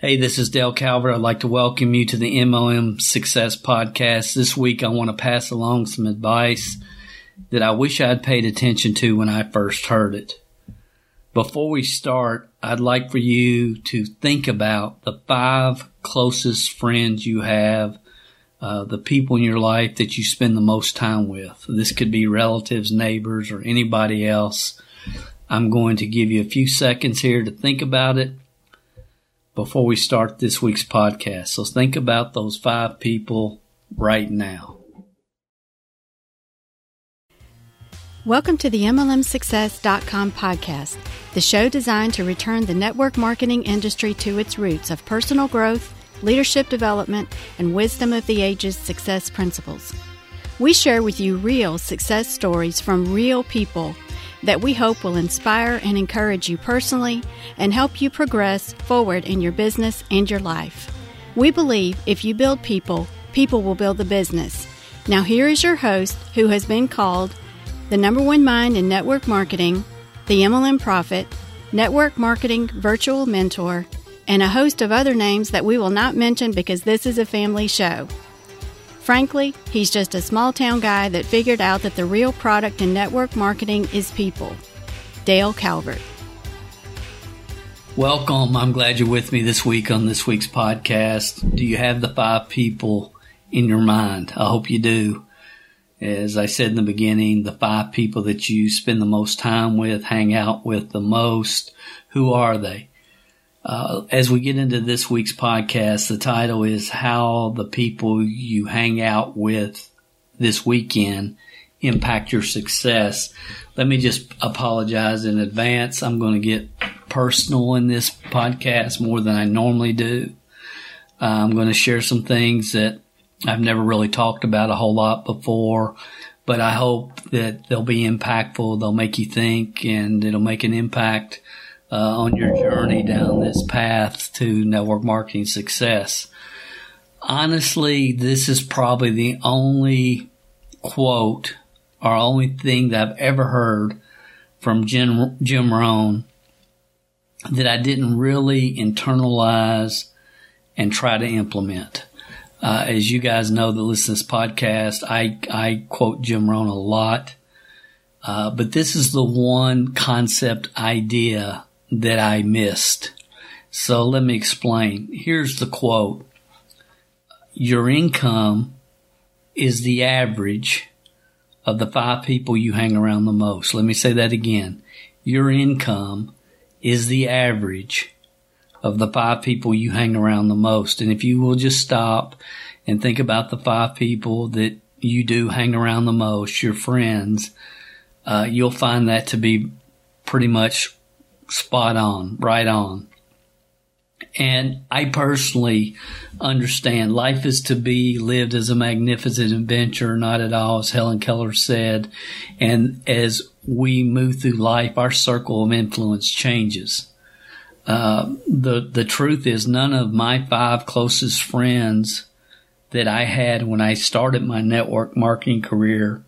Hey, this is Dale Calvert. I'd like to welcome you to the MLM Success Podcast. This week, I want to pass along some advice that I wish I had paid attention to when I first heard it. Before we start, I'd like for you to think about the five closest friends you have, uh, the people in your life that you spend the most time with. This could be relatives, neighbors, or anybody else. I'm going to give you a few seconds here to think about it before we start this week's podcast. So think about those five people right now. Welcome to the MLMSuccess.com podcast, the show designed to return the network marketing industry to its roots of personal growth, leadership development, and wisdom of the ages success principles. We share with you real success stories from real people that we hope will inspire and encourage you personally and help you progress forward in your business and your life. We believe if you build people, people will build the business. Now, here is your host who has been called the number one mind in network marketing, the MLM Prophet, network marketing virtual mentor, and a host of other names that we will not mention because this is a family show. Frankly, he's just a small town guy that figured out that the real product in network marketing is people. Dale Calvert. Welcome. I'm glad you're with me this week on this week's podcast. Do you have the five people in your mind? I hope you do. As I said in the beginning, the five people that you spend the most time with, hang out with the most, who are they? Uh, as we get into this week's podcast, the title is How the People You Hang Out With This Weekend Impact Your Success. Let me just apologize in advance. I'm going to get personal in this podcast more than I normally do. Uh, I'm going to share some things that I've never really talked about a whole lot before, but I hope that they'll be impactful. They'll make you think and it'll make an impact uh, on your journey down this path to network marketing success. Honestly, this is probably the only quote or only thing that I've ever heard from Jim, Jim Rohn that I didn't really internalize and try to implement. Uh, as you guys know that listen to this podcast, I, I quote Jim Rohn a lot. Uh, but this is the one concept idea that I missed. So let me explain. Here's the quote. Your income is the average of the five people you hang around the most. Let me say that again. Your income is the average of the five people you hang around the most. And if you will just stop and think about the five people that you do hang around the most, your friends, uh, you'll find that to be pretty much spot on, right on. And I personally understand life is to be lived as a magnificent adventure, not at all, as Helen Keller said. And as we move through life, our circle of influence changes. Uh, the the truth is, none of my five closest friends that I had when I started my network marketing career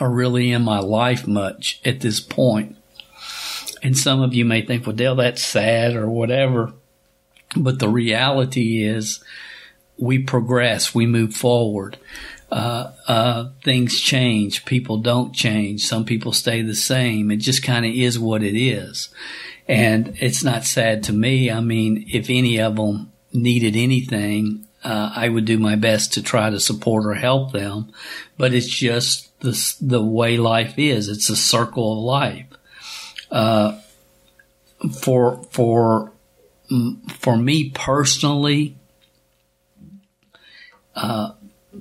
are really in my life much at this point. And some of you may think, well, Dale, that's sad or whatever. But the reality is we progress, we move forward. Uh, uh, things change. People don't change. Some people stay the same. It just kind of is what it is. And it's not sad to me. I mean, if any of them needed anything, uh, I would do my best to try to support or help them. But it's just the, the way life is. It's a circle of life uh, for for for me personally, uh,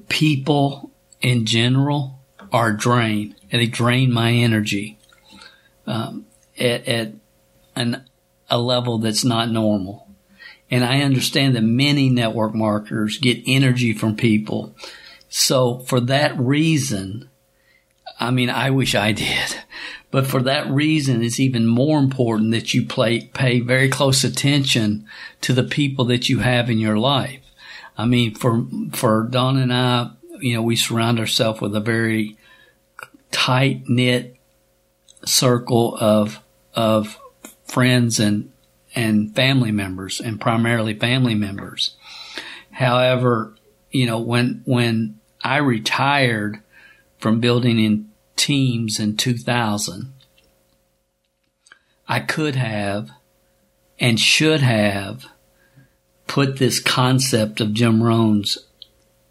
people in general are drained, and they drain my energy um, at, at an, a level that's not normal. And I understand that many network marketers get energy from people. So for that reason, I mean, I wish I did. But for that reason, it's even more important that you play, pay very close attention to the people that you have in your life. I mean, for, for Dawn and I, you know, we surround ourselves with a very tight knit circle of, of friends and, and family members and primarily family members. However, you know, when, when I retired from building in teams in 2000, I could have and should have put this concept of Jim Rohn's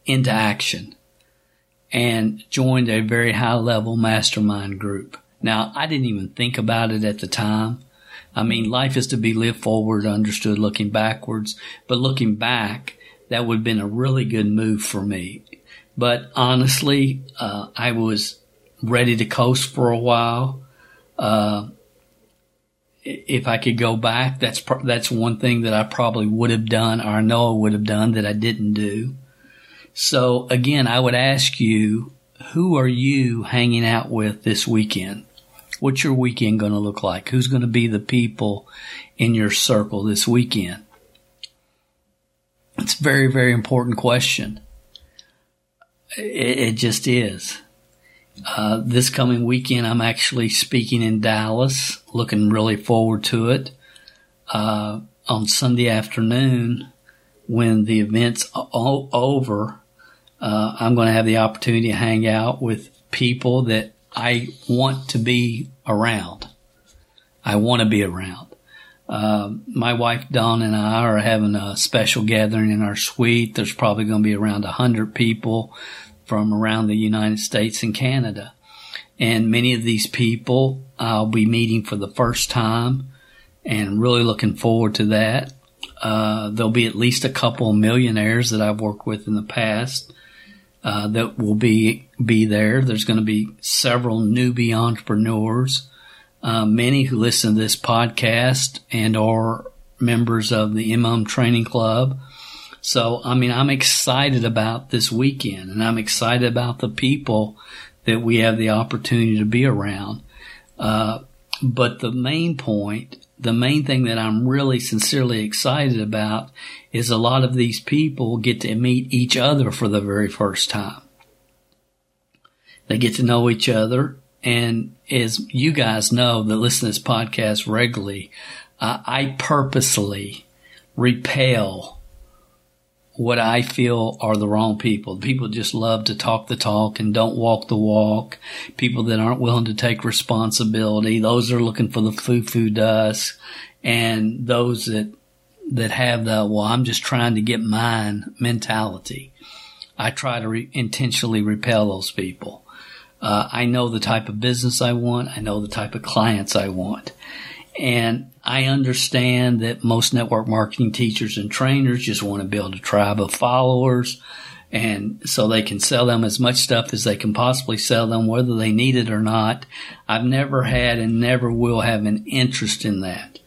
into action and joined a very high level mastermind group. Now, I didn't even think about it at the time. I mean, life is to be lived forward, understood looking backwards, but looking back, that would have been a really good move for me. But honestly, uh, I was ready to coast for a while. Uh, if I could go back, that's that's one thing that I probably would have done, or I know I would have done that I didn't do. So again, I would ask you, who are you hanging out with this weekend? What's your weekend going to look like? Who's going to be the people in your circle this weekend? It's a very, very important question. It, it just is. Uh, this coming weekend, I'm actually speaking in Dallas. Looking really forward to it. Uh, on Sunday afternoon, when the event's o- over, uh, I'm going to have the opportunity to hang out with people that I want to be around. I want to be around. Uh, my wife Dawn and I are having a special gathering in our suite. There's probably going to be around a hundred people from around the United States and Canada. And many of these people I'll be meeting for the first time and really looking forward to that. Uh, there'll be at least a couple millionaires that I've worked with in the past uh, that will be be there. There's going to be several newbie entrepreneurs, uh, many who listen to this podcast and are members of the MLM Training Club. So, I mean, I'm excited about this weekend and I'm excited about the people that we have the opportunity to be around. Uh, but the main point, the main thing that I'm really sincerely excited about is a lot of these people get to meet each other for the very first time. They get to know each other. And as you guys know that listen to this podcast regularly, uh, I purposely repel what I feel are the wrong people. People just love to talk the talk and don't walk the walk. People that aren't willing to take responsibility. Those are looking for the foo foo dust. And those that, that have the, well, I'm just trying to get mine mentality. I try to re- intentionally repel those people. Uh, I know the type of business I want. I know the type of clients I want. And I understand that most network marketing teachers and trainers just want to build a tribe of followers. And so they can sell them as much stuff as they can possibly sell them, whether they need it or not. I've never had and never will have an interest in that.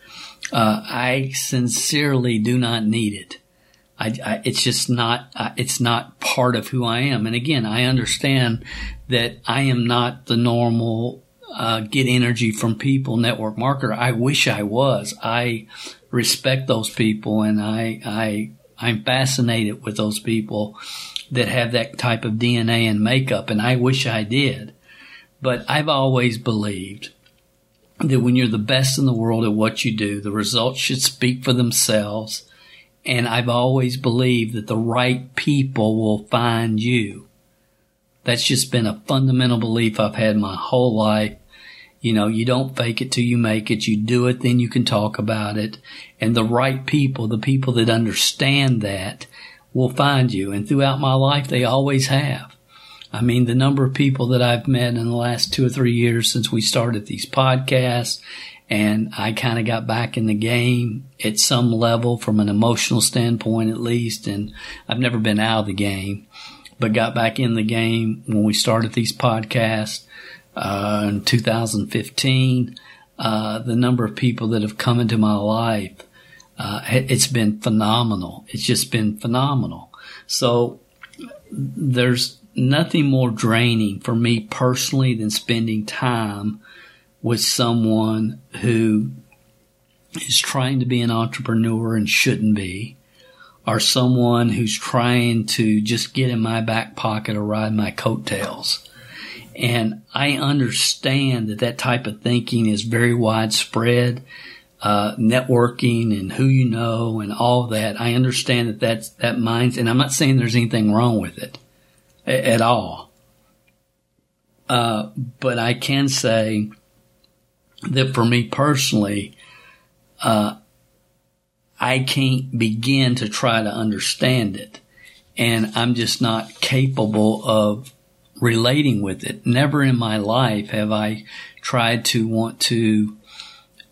Uh, I sincerely do not need it. I, I, it's just not, uh, it's not part of who I am. And again, I understand that I am not the normal uh, get energy from people network marketer. I wish I was. I respect those people and I, I, I'm fascinated with those people that have that type of DNA and makeup and I wish I did. But I've always believed that when you're the best in the world at what you do, the results should speak for themselves. And I've always believed that the right people will find you. That's just been a fundamental belief I've had my whole life. You know, you don't fake it till you make it. You do it, then you can talk about it. And the right people, the people that understand that will find you. And throughout my life, they always have. I mean, the number of people that I've met in the last two or three years since we started these podcasts and I kind of got back in the game at some level from an emotional standpoint at least. And I've never been out of the game, but got back in the game when we started these podcasts uh, in 2015, uh, the number of people that have come into my life, uh, it's been phenomenal. It's just been phenomenal. So there's nothing more draining for me personally than spending time with someone who is trying to be an entrepreneur and shouldn't be, or someone who's trying to just get in my back pocket or ride my coattails. And I understand that that type of thinking is very widespread. uh, networking and who you know and all that. I understand that that's that minds, and I'm not saying there's anything wrong with it a- at all. Uh, but I can say that for me personally, uh, I can't begin to try to understand it. And I'm just not capable of relating with it. Never in my life have I tried to want to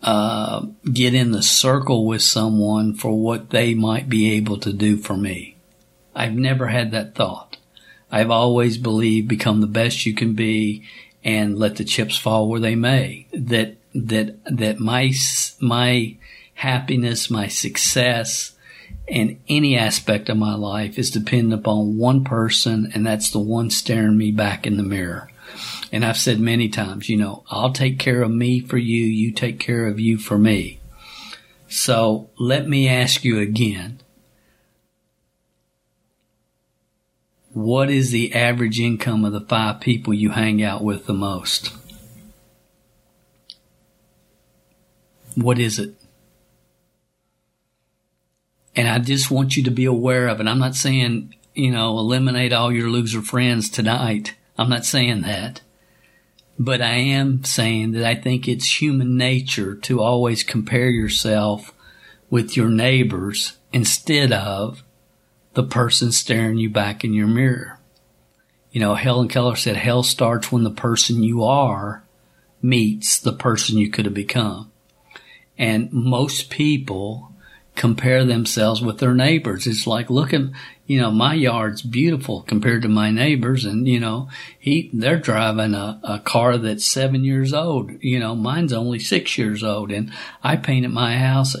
uh, get in the circle with someone for what they might be able to do for me. I've never had that thought. I've always believed become the best you can be and let the chips fall where they may. That that that my my happiness, my success, and any aspect of my life is dependent upon one person, and that's the one staring me back in the mirror. And I've said many times, you know, I'll take care of me for you, you take care of you for me. So let me ask you again. What is the average income of the five people you hang out with the most? What is it? And I just want you to be aware of it. I'm not saying, you know, eliminate all your loser friends tonight. I'm not saying that. But I am saying that I think it's human nature to always compare yourself with your neighbors instead of the person staring you back in your mirror. You know, Helen Keller said hell starts when the person you are meets the person you could have become. And most people compare themselves with their neighbors. It's like, look at, you know, my yard's beautiful compared to my neighbors. And, you know, he, they're driving a, a car that's seven years old. You know, mine's only six years old. And I painted my house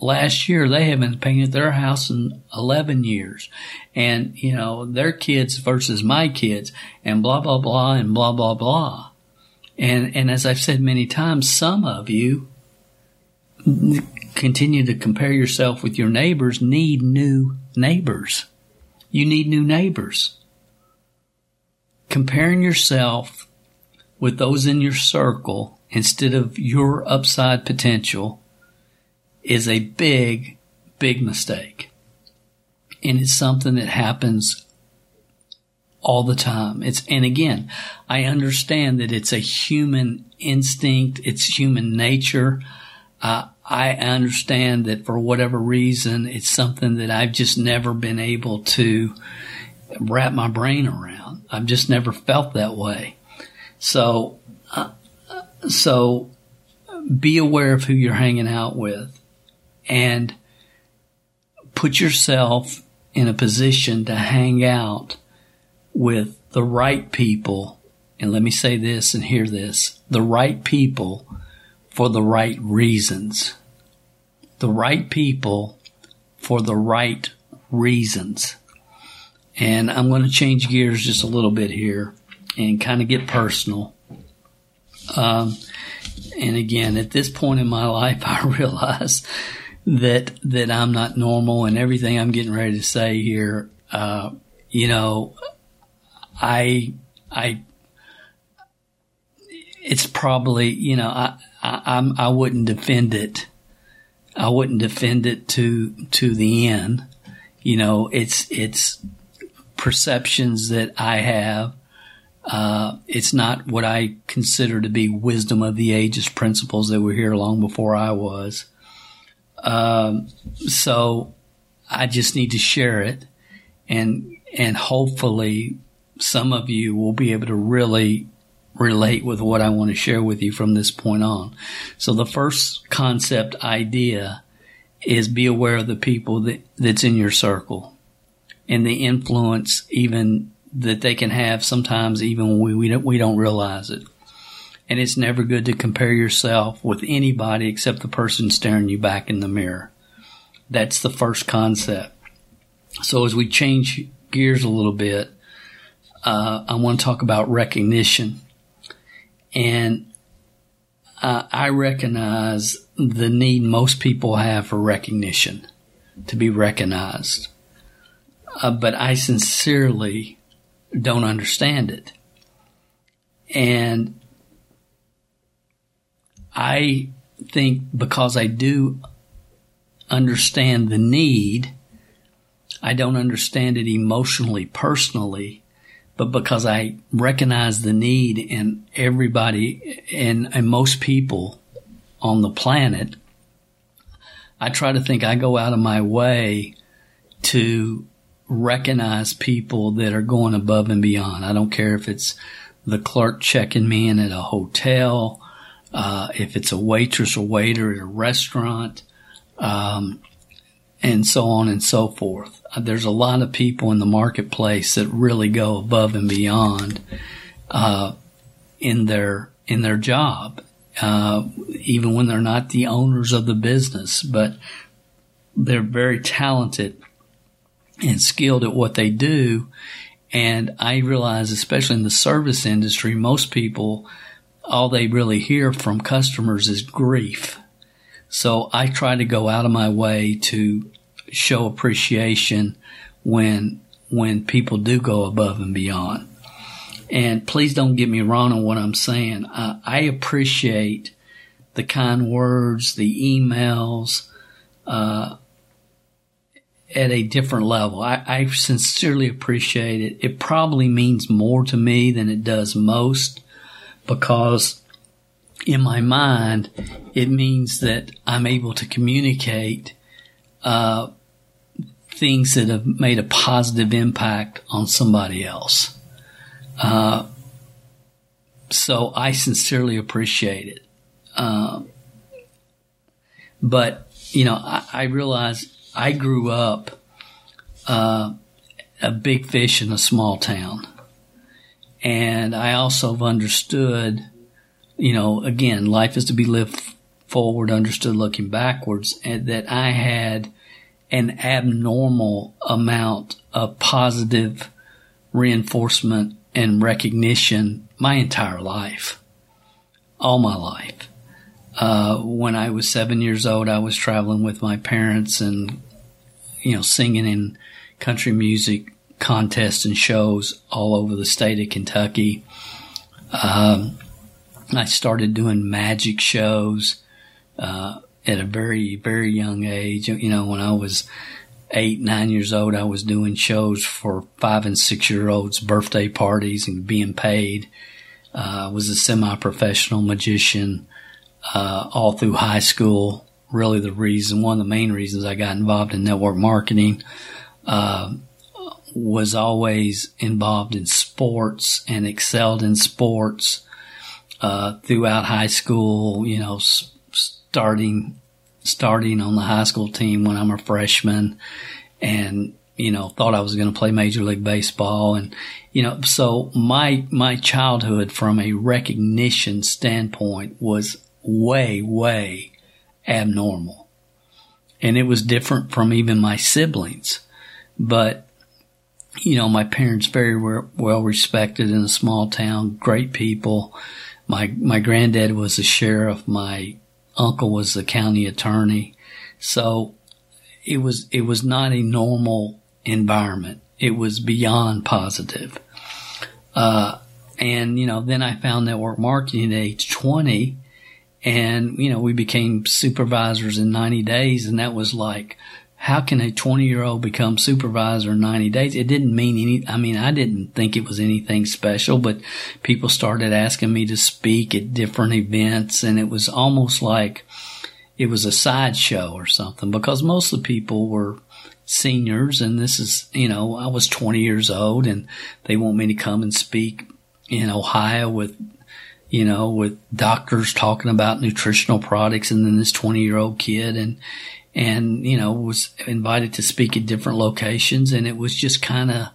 last year. They haven't painted their house in 11 years. And, you know, their kids versus my kids and blah, blah, blah and blah, blah, blah. And, and as I've said many times, some of you continue to compare yourself with your neighbors need new neighbors. You need new neighbors. Comparing yourself with those in your circle instead of your upside potential is a big, big mistake. And it's something that happens all the time. It's, and again, I understand that it's a human instinct. It's human nature. Uh, I understand that for whatever reason, it's something that I've just never been able to wrap my brain around. I've just never felt that way. So, uh, so be aware of who you're hanging out with and put yourself in a position to hang out with the right people. And let me say this and hear this the right people for the right reasons. The right people for the right reasons. And I'm going to change gears just a little bit here and kind of get personal. Um, and again, at this point in my life, I realize that that I'm not normal, and everything I'm getting ready to say here, uh, you know, I I it's probably you know I, I I'm I wouldn't defend it. I wouldn't defend it to to the end. You know, it's it's perceptions that I have. Uh, it's not what I consider to be wisdom of the ages principles that were here long before I was. Um, so I just need to share it, and and hopefully some of you will be able to really relate with what I want to share with you from this point on. So the first concept idea is be aware of the people that, that's in your circle and the influence even that they can have sometimes even when we, we don't, we don't realize it. And it's never good to compare yourself with anybody except the person staring you back in the mirror. That's the first concept. So as we change gears a little bit, uh, I want to talk about recognition. And uh, I recognize the need most people have for recognition, to be recognized. Uh, but I sincerely don't understand it. And I think because I do understand the need, I don't understand it emotionally, personally, but because I recognize the need in everybody and, most people on the planet, I try to think I go out of my way to recognize people that are going above and beyond. I don't care if it's the clerk checking me in at a hotel, uh, if it's a waitress or waiter at a restaurant, um, and so on and so forth. Uh, there's a lot of people in the marketplace that really go above and beyond uh, in their in their job, uh, even when they're not the owners of the business, but they're very talented and skilled at what they do. And I realize, especially in the service industry, most people, all they really hear from customers is grief. So I try to go out of my way to show appreciation when, when people do go above and beyond. And please don't get me wrong on what I'm saying. I, I appreciate the kind words, the emails, uh, at a different level. I, I sincerely appreciate it. It probably means more to me than it does most because in my mind, it means that I'm able to communicate uh, things that have made a positive impact on somebody else. Uh, so I sincerely appreciate it. Uh, but, you know, I, I realize I grew up uh, a big fish in a small town. And I also have understood, you know, again, life is to be lived forward, understood looking backwards, and that I had an abnormal amount of positive reinforcement and recognition my entire life, all my life. Uh, when I was seven years old, I was traveling with my parents and, you know, singing in country music contests and shows all over the state of Kentucky. Um, I started doing magic shows uh, at a very, very young age. You know, when I was eight, nine years old, I was doing shows for five and six year olds' birthday parties and being paid. Uh, I was a semi professional magician uh, all through high school. Really, the reason, one of the main reasons I got involved in network marketing, uh, was always involved in sports and excelled in sports uh, throughout high school. You know, s- starting starting on the high school team when I'm a freshman, and you know, thought I was going to play Major League Baseball. And, you know, so my, my childhood from a recognition standpoint was way, way abnormal. And it was different from even my siblings. But, you know, my parents very well respected in a small town, great people. My, my granddad was a sheriff. My uncle was the county attorney. So it was, it was not a normal environment. It was beyond positive. Uh, and, you know, then I found network marketing at age 20 and, you know, we became supervisors in 90 days. And that was like, how can a 20 year old become supervisor in 90 days? It didn't mean any, I mean, I didn't think it was anything special, but people started asking me to speak at different events. And it was almost like it was a sideshow or something because most of the people were seniors. And this is, you know, I was 20 years old and they want me to come and speak in Ohio with you know, with doctors talking about nutritional products and then this 20 year old kid and, and, you know, was invited to speak at different locations and it was just kind of,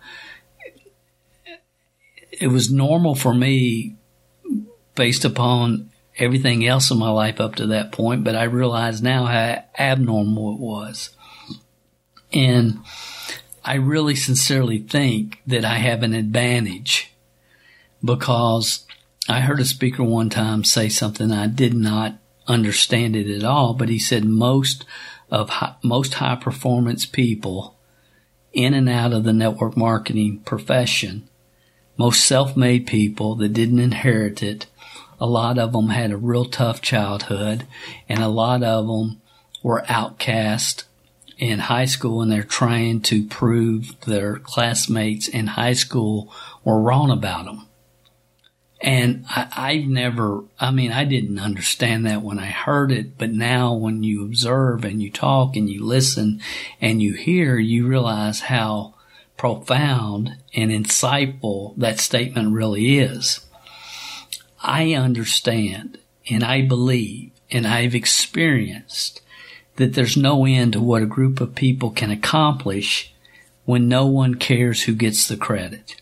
it was normal for me based upon everything else in my life up to that point, but I realize now how abnormal it was. And I really sincerely think that I have an advantage because I heard a speaker one time say something I did not understand it at all, but he said most of high, most high performance people in and out of the network marketing profession, most self-made people that didn't inherit it a lot of them had a real tough childhood and a lot of them were outcast in high school and they're trying to prove their classmates in high school were wrong about them. And I, I've never, I mean, I didn't understand that when I heard it, but now when you observe and you talk and you listen and you hear, you realize how profound and insightful that statement really is. I understand and I believe and I've experienced that there's no end to what a group of people can accomplish when no one cares who gets the credit.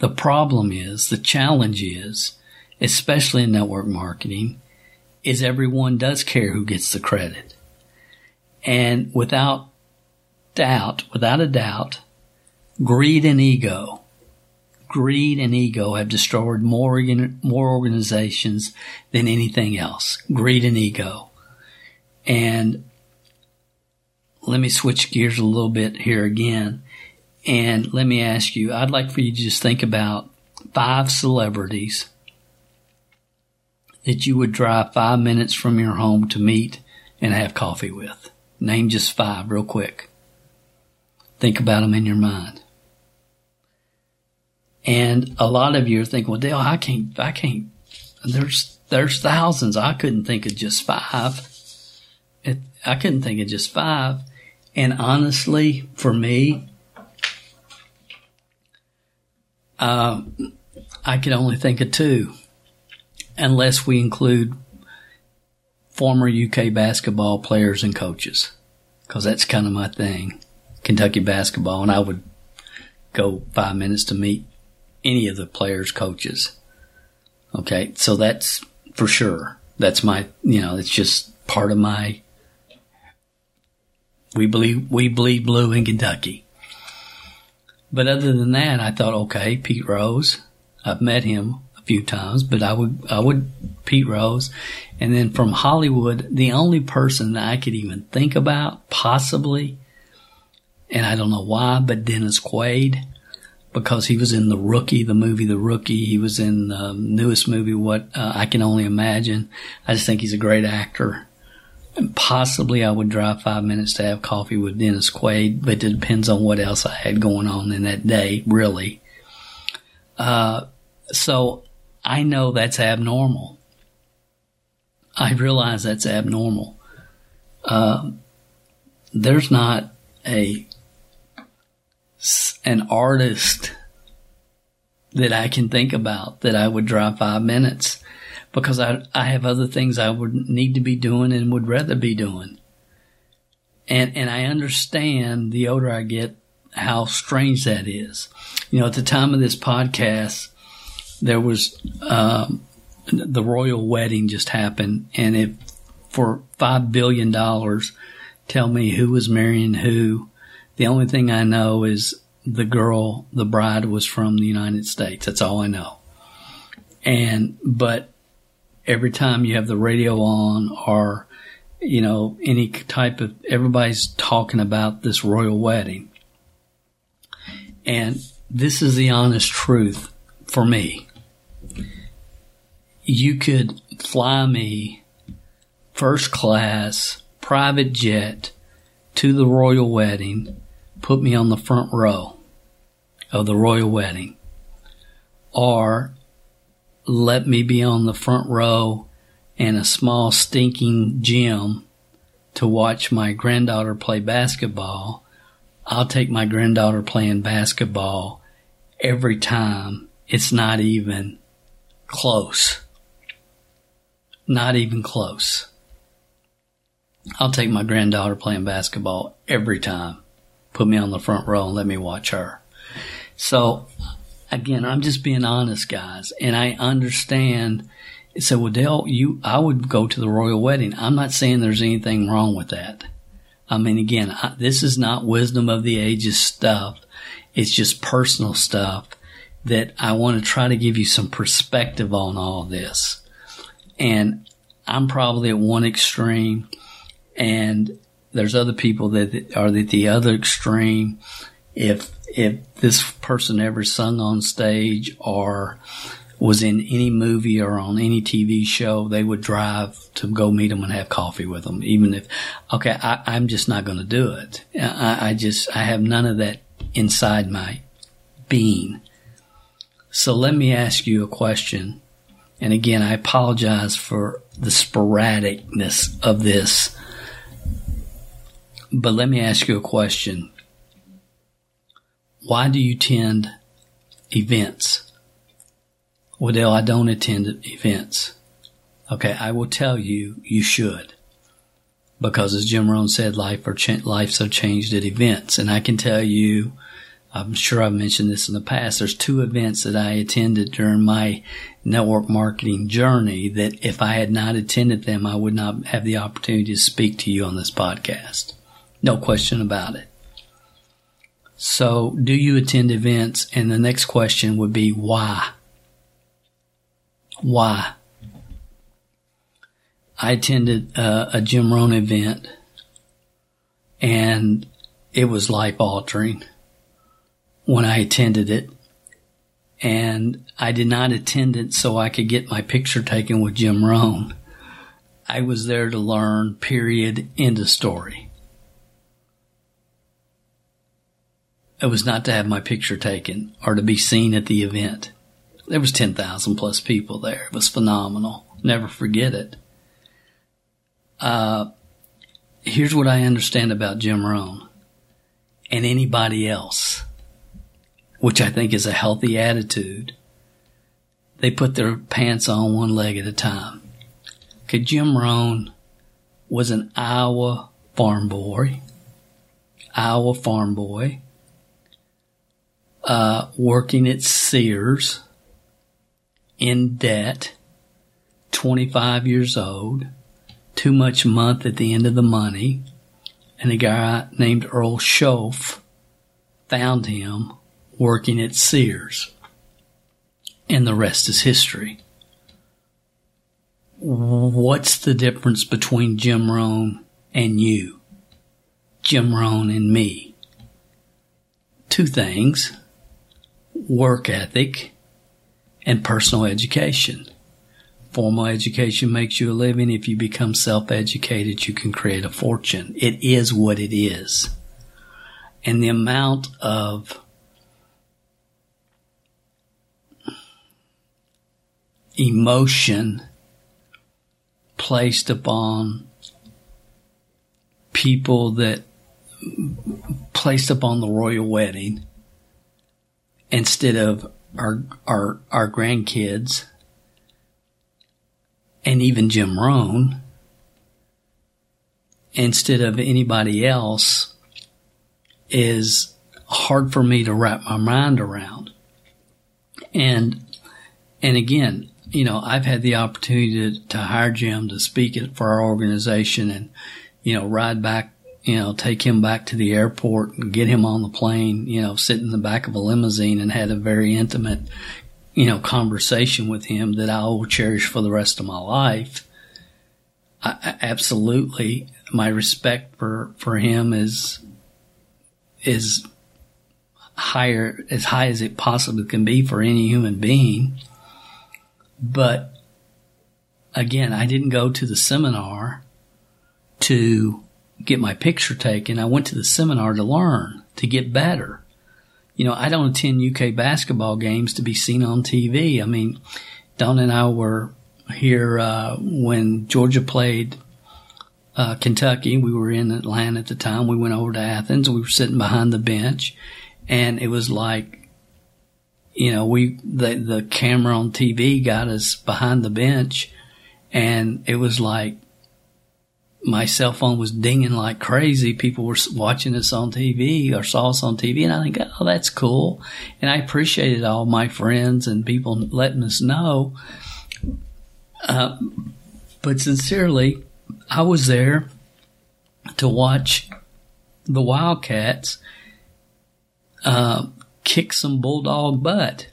The problem is, the challenge is, especially in network marketing, is everyone does care who gets the credit. And without doubt, without a doubt, greed and ego, greed and ego have destroyed more, more organizations than anything else. Greed and ego. And let me switch gears a little bit here again. And let me ask you, I'd like for you to just think about five celebrities that you would drive five minutes from your home to meet and have coffee with. Name just five real quick. Think about them in your mind. And a lot of you are thinking, well, Dale, I can't, I can't, there's, there's thousands. I couldn't think of just five. It, I couldn't think of just five. And honestly, for me, uh, I could only think of two, unless we include former UK basketball players and coaches, because that's kind of my thing. Kentucky basketball, and I would go five minutes to meet any of the players' coaches. Okay, so that's for sure. That's my, you know, it's just part of my we believe we bleed blue in Kentucky. But other than that, I thought, okay, Pete Rose. I've met him a few times, but I would I would Pete Rose, and then from Hollywood, the only person that I could even think about possibly, and I don't know why, but Dennis Quaid, because he was in the Rookie, the movie The Rookie. He was in the newest movie, What uh, I Can Only Imagine. I just think he's a great actor. Possibly I would drive five minutes to have coffee with Dennis Quaid, but it depends on what else I had going on in that day, really. Uh, so I know that's abnormal. I realize that's abnormal. Uh, there's not a an artist that I can think about that I would drive five minutes because I, I have other things I would need to be doing and would rather be doing. And, and I understand the older I get how strange that is. You know, at the time of this podcast, there was, um, the royal wedding just happened. And if for $5 billion, tell me who was marrying who, the only thing I know is the girl, the bride was from the United States. That's all I know. And, but every time you have the radio on or, you know, any type of, everybody's talking about this royal wedding. And this is the honest truth for me. You could fly me first class, private jet to the royal wedding, put me on the front row of the royal wedding, or let me be on the front row in a small stinking gym to watch my granddaughter play basketball, I'll take my granddaughter playing basketball every time. It's not even close. Not even close. I'll take my granddaughter playing basketball every time. Put me on the front row and let me watch her. So again, I'm just being honest, guys, and I understand. So, well, Dale, you, I would go to the royal wedding. I'm not saying there's anything wrong with that. I mean, again, I, this is not wisdom of the ages stuff. It's just personal stuff that I want to try to give you some perspective on all this. And I'm probably at one extreme and there's other people that are at the other extreme. If if this person ever sung on stage or was in any movie or on any TV show, they would drive to go meet them and have coffee with them. Even if, okay, I, am just not going to do it. I, I just, I have none of that inside my being. So let me ask you a question. And again, I apologize for the sporadicness of this. But let me ask you a question. Why do you attend events? Well, I don't attend events. Okay, I will tell you, you should. Because as Jim Rohn said, life or cha- life's so changed at events. And I can tell you, I'm sure I've mentioned this in the past, there's two events that I attended during my network marketing journey that if I had not attended them, I would not have the opportunity to speak to you on this podcast. No question about it. So, do you attend events? And the next question would be why? Why? I attended uh, a Jim Rohn event and it was life altering when I attended it. And I did not attend it so I could get my picture taken with Jim Rohn. I was there to learn, period, end of story. It was not to have my picture taken or to be seen at the event. There was 10,000 plus people there. It was phenomenal. Never forget it. Uh, here's what I understand about Jim Rohn and anybody else, which I think is a healthy attitude. They put their pants on one leg at a time. Okay, Jim Rohn was an Iowa farm boy, Iowa farm boy, uh, working at Sears in debt, 25 years old, too much month at the end of the money, and a guy named Earl Shoaff found him working at Sears. And the rest is history. What's the difference between Jim Rohn and you? Jim Rohn and me? Two things. Work ethic and personal education. Formal education makes you a living. If you become self-educated, you can create a fortune. It is what it is. And the amount of emotion placed upon people that placed upon the royal wedding instead of our our our grandkids and even Jim Rohn instead of anybody else is hard for me to wrap my mind around. And and again, you know, I've had the opportunity to, to hire Jim to speak for our organization and, you know, ride back you know, take him back to the airport and get him on the plane, you know, sit in the back of a limousine and had a very intimate, you know, conversation with him that I will cherish for the rest of my life. I, absolutely, my respect for, for him is, is higher, as high as it possibly can be for any human being. But again, I didn't go to the seminar to get my picture taken. I went to the seminar to learn, to get better. You know, I don't attend UK basketball games to be seen on TV. I mean, Dawn and I were here uh, when Georgia played uh, Kentucky. We were in Atlanta at the time. We went over to Athens. We were sitting behind the bench, and it was like, you know, we the the camera on TV got us behind the bench, and it was like my cell phone was dinging like crazy. People were watching us on TV or saw us on TV, and I think, oh, that's cool. And I appreciated all my friends and people letting us know. Uh, but sincerely, I was there to watch the Wildcats uh, kick some bulldog butt.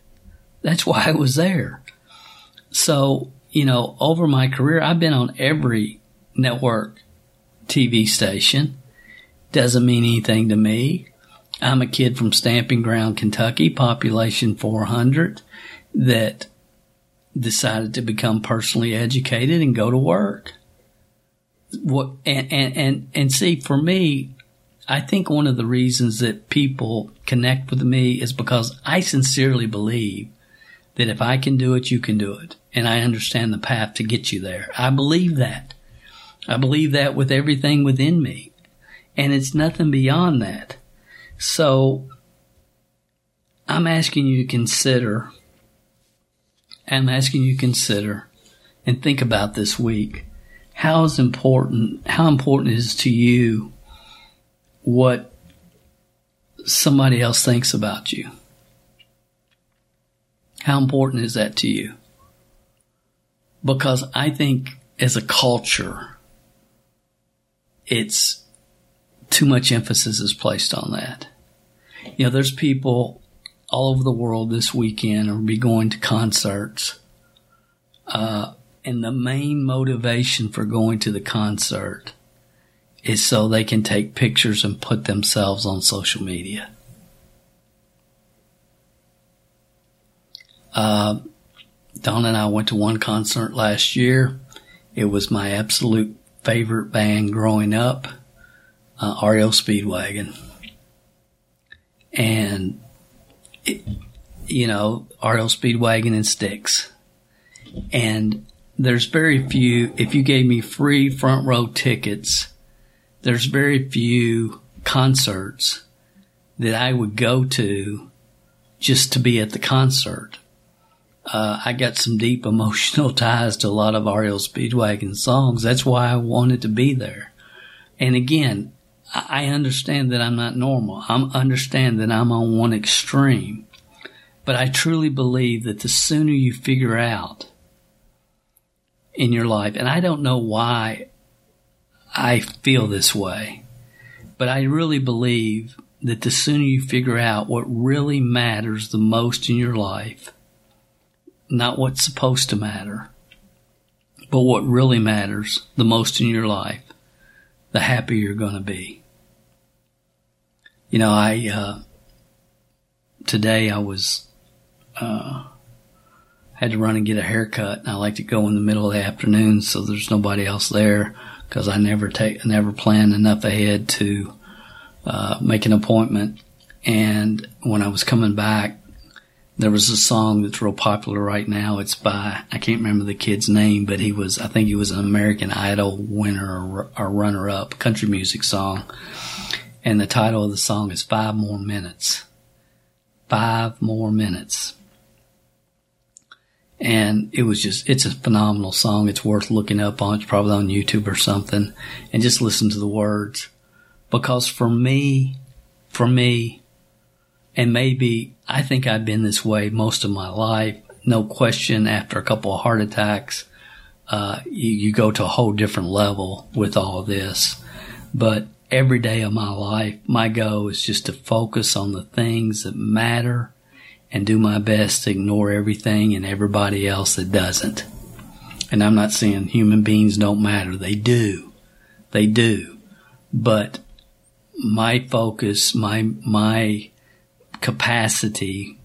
That's why I was there. So, you know, over my career, I've been on every network TV station. Doesn't mean anything to me. I'm a kid from Stamping Ground, Kentucky, population 400, that decided to become personally educated and go to work. What and, and, and, and see for me, I think one of the reasons that people connect with me is because I sincerely believe that if I can do it, you can do it. And I understand the path to get you there. I believe that. I believe that with everything within me. And it's nothing beyond that. So I'm asking you to consider, I'm asking you to consider and think about this week. How is important, how important is to you what somebody else thinks about you? How important is that to you? Because I think as a culture, it's too much emphasis is placed on that. You know, there's people all over the world this weekend will be going to concerts. Uh, and the main motivation for going to the concert is so they can take pictures and put themselves on social media. Uh, Dawn and I went to one concert last year. It was my absolute favorite band growing up, uh, REO Speedwagon. And, it, you know, REO Speedwagon and Styx. And there's very few, if you gave me free front row tickets, there's very few concerts that I would go to just to be at the concert. Uh, I got some deep emotional ties to a lot of REO Speedwagon songs. That's why I wanted to be there. And again, I understand that I'm not normal. I understand that I'm on one extreme. But I truly believe that the sooner you figure out in your life, and I don't know why I feel this way. But I really believe that the sooner you figure out what really matters the most in your life, not what's supposed to matter, but what really matters the most in your life, the happier you're going to be. You know, I, uh, today I was, uh, had to run and get a haircut and I like to go in the middle of the afternoon so there's nobody else there because I never take, never plan enough ahead to uh, make an appointment. And when I was coming back, there was a song that's real popular right now. It's by I can't remember the kid's name, but he was I think he was an American Idol winner or, or runner up country music song. And the title of the song is Five More Minutes. Five More Minutes and it was just it's a phenomenal song. It's worth looking up on. It's probably on YouTube or something, and just listen to the words. Because for me, for me, and maybe I think I've been this way most of my life. No question. After a couple of heart attacks, uh, you, you go to a whole different level with all of this. But every day of my life, my goal is just to focus on the things that matter and do my best to ignore everything and everybody else that doesn't. And I'm not saying human beings don't matter. They do. They do. But my focus, my, my capacity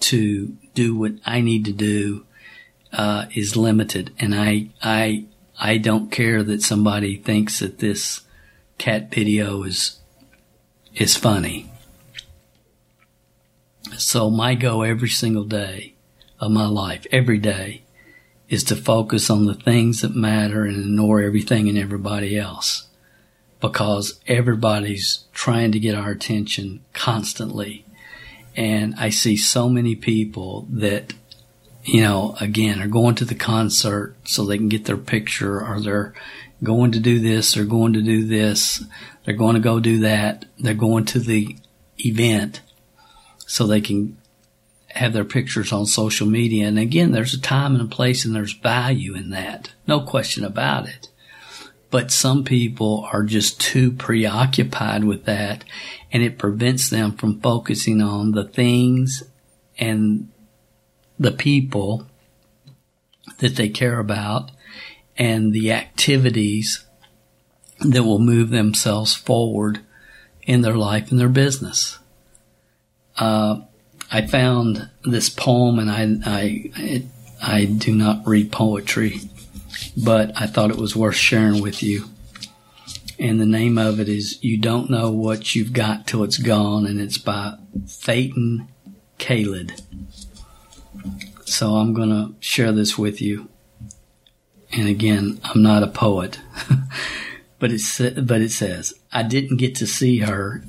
to do what I need to do, uh, is limited. And I, I, I don't care that somebody thinks that this cat video is, is funny. So my goal every single day of my life, every day, is to focus on the things that matter and ignore everything and everybody else. Because everybody's trying to get our attention constantly. And I see so many people that, you know, again, are going to the concert so they can get their picture or they're going to do this, they're going to do this, they're going to go do that, they're going to the event so they can have their pictures on social media. And again, there's a time and a place and there's value in that. No question about it. But some people are just too preoccupied with that and it prevents them from focusing on the things and the people that they care about and the activities that will move themselves forward in their life and their business uh, I found this poem and I, I, it, I do not read poetry, but I thought it was worth sharing with you. And the name of it is You Don't Know What You've Got Till It's Gone, and it's by Phaeton Kaled. So I'm going to share this with you. And again, I'm not a poet, but it, but it says, I didn't get to see her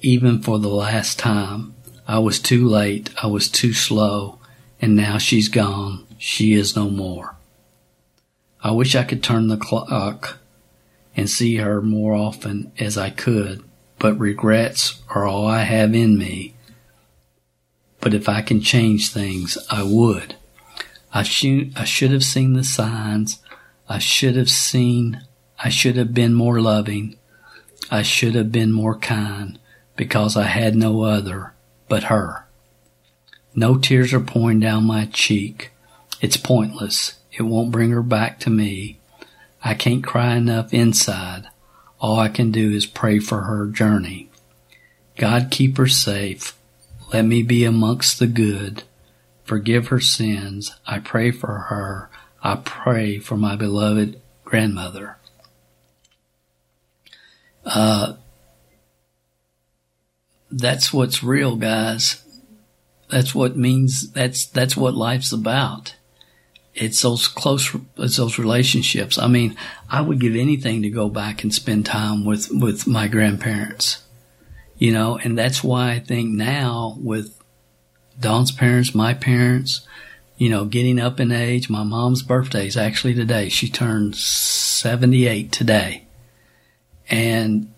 even for the last time. I was too late. I was too slow. And now she's gone. She is no more. I wish I could turn the clock and see her more often as I could, but regrets are all I have in me. But if I can change things, I would. I should, I should have seen the signs. I should have seen, I should have been more loving. I should have been more kind because I had no other but her. No tears are pouring down my cheek. It's pointless. It won't bring her back to me. I can't cry enough inside. All I can do is pray for her journey. God keep her safe. Let me be amongst the good. Forgive her sins. I pray for her. I pray for my beloved grandmother. Uh, that's what's real, guys. That's what means, that's, that's what life's about. It's those close, it's those relationships. I mean, I would give anything to go back and spend time with, with my grandparents, you know, and that's why I think now with Dawn's parents, my parents, you know, getting up in age, my mom's birthday is actually today. She turned 78 today. And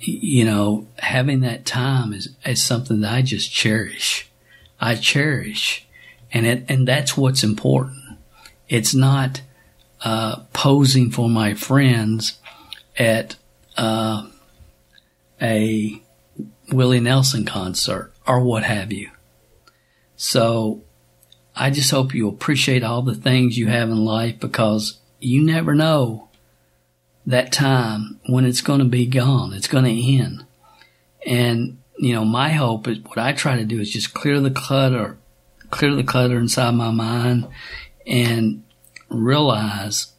you know, having that time is, is something that I just cherish. I cherish. And it, and that's what's important. It's not, uh, posing for my friends at, uh, a Willie Nelson concert or what have you. So I just hope you appreciate all the things you have in life because you never know that time when it's going to be gone. It's going to end. And, you know, my hope is what I try to do is just clear the clutter, clear the clutter inside my mind and realize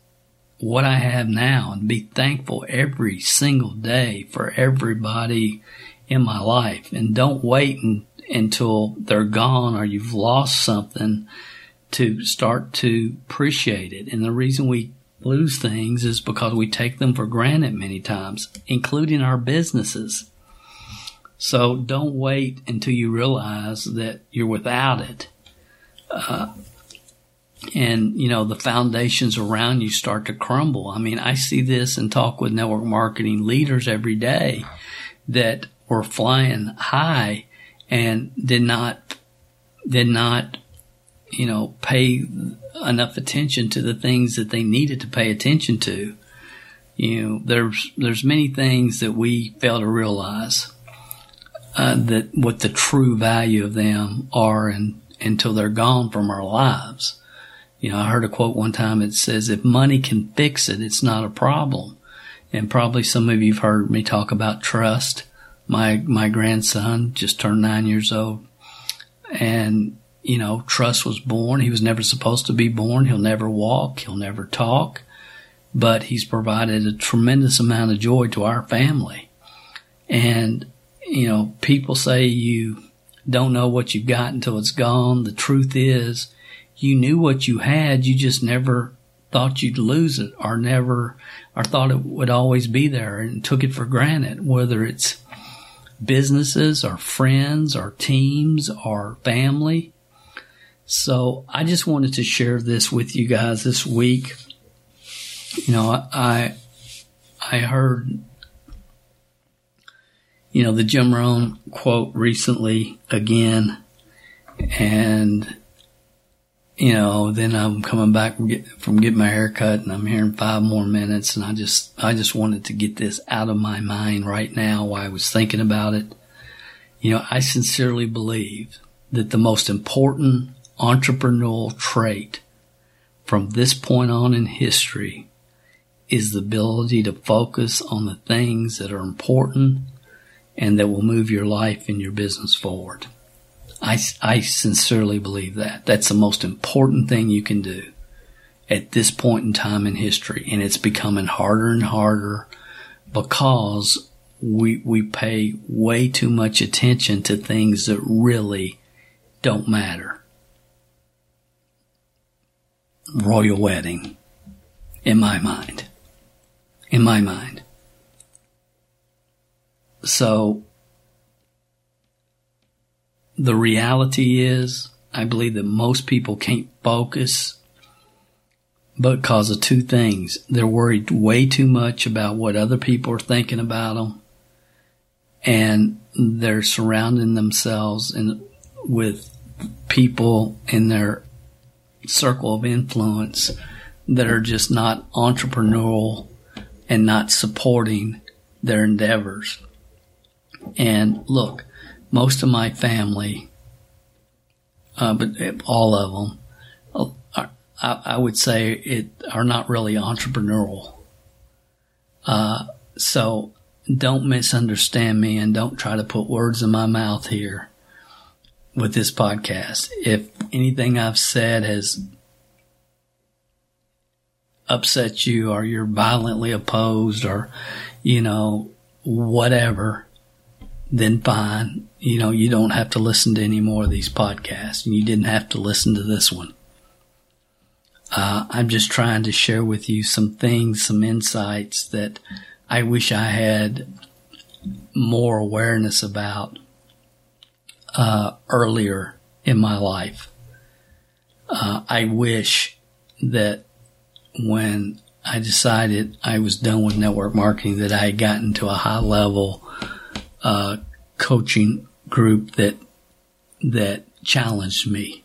what I have now and be thankful every single day for everybody in my life and don't wait and, until they're gone or you've lost something to start to appreciate it. And the reason we lose things is because we take them for granted many times, including our businesses. So don't wait until you realize that you're without it. Uh, and, you know, the foundations around you start to crumble. I mean, I see this and talk with network marketing leaders every day that were flying high and did not, did not, you know, pay enough attention to the things that they needed to pay attention to. You know, there's there's many things that we fail to realize uh, that what the true value of them are, and until they're gone from our lives. You know, I heard a quote one time. It says, "If money can fix it, it's not a problem." And probably some of you've heard me talk about trust. My my grandson just turned nine years old, and you know, trust was born. He was never supposed to be born. He'll never walk. He'll never talk, but he's provided a tremendous amount of joy to our family. And, you know, people say you don't know what you've got until it's gone. The truth is you knew what you had. You just never thought you'd lose it or never, or thought it would always be there and took it for granted, whether it's businesses or friends or teams or family so I just wanted to share this with you guys this week. You know, I I heard you know the Jim Rohn quote recently again, and you know then I'm coming back from, get, from getting my hair cut and I'm hearing five more minutes and I just I just wanted to get this out of my mind right now while I was thinking about it. You know, I sincerely believe that the most important entrepreneurial trait from this point on in history is the ability to focus on the things that are important and that will move your life and your business forward. I, I sincerely believe that. That's the most important thing you can do at this point in time in history. And it's becoming harder and harder because we, we pay way too much attention to things that really don't matter. Royal wedding, in my mind. In my mind. So, the reality is, I believe that most people can't focus because of two things. They're worried way too much about what other people are thinking about them, and they're surrounding themselves in, with people in their circle of influence that are just not entrepreneurial and not supporting their endeavors. And look, most of my family, uh, but all of them, are, I, I, would say it are not really entrepreneurial. Uh, so don't misunderstand me and don't try to put words in my mouth here with this podcast. If anything I've said has upset you or you're violently opposed or, you know, whatever, then fine. You know, you don't have to listen to any more of these podcasts and you didn't have to listen to this one. Uh, I'm just trying to share with you some things, some insights that I wish I had more awareness about uh, earlier in my life. Uh, I wish that when I decided I was done with network marketing, that I had gotten to a high level uh, coaching group that that challenged me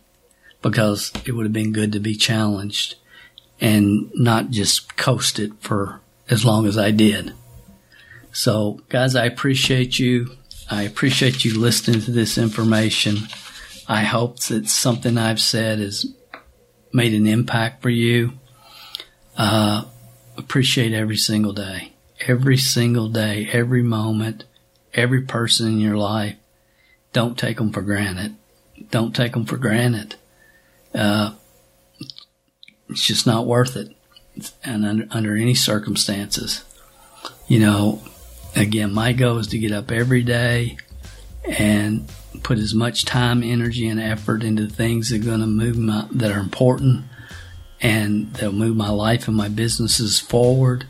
because it would have been good to be challenged and not just coast it for as long as I did. So, guys, I appreciate you. I appreciate you listening to this information. I hope that something I've said has made an impact for you. Uh, appreciate every single day, every single day, every moment every person in your life. Don't take them for granted. Don't take them for granted. Uh, it's just not worth it. And under, under any circumstances, you know, again, my goal is to get up every day and put as much time, energy, and effort into things that are going to move my, that are important and that'll move my life and my businesses forward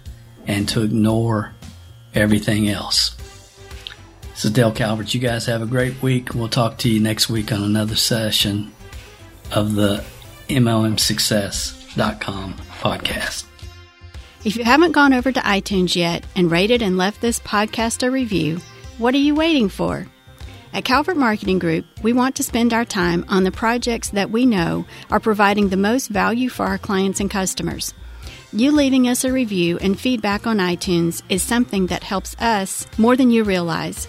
and to ignore everything else. This is Dale Calvert. You guys have a great week. We'll talk to you next week on another session of the MLMSuccess.com podcast. If you haven't gone over to iTunes yet and rated and left this podcast a review, what are you waiting for? At Calvert Marketing Group, we want to spend our time on the projects that we know are providing the most value for our clients and customers. You leaving us a review and feedback on iTunes is something that helps us more than you realize.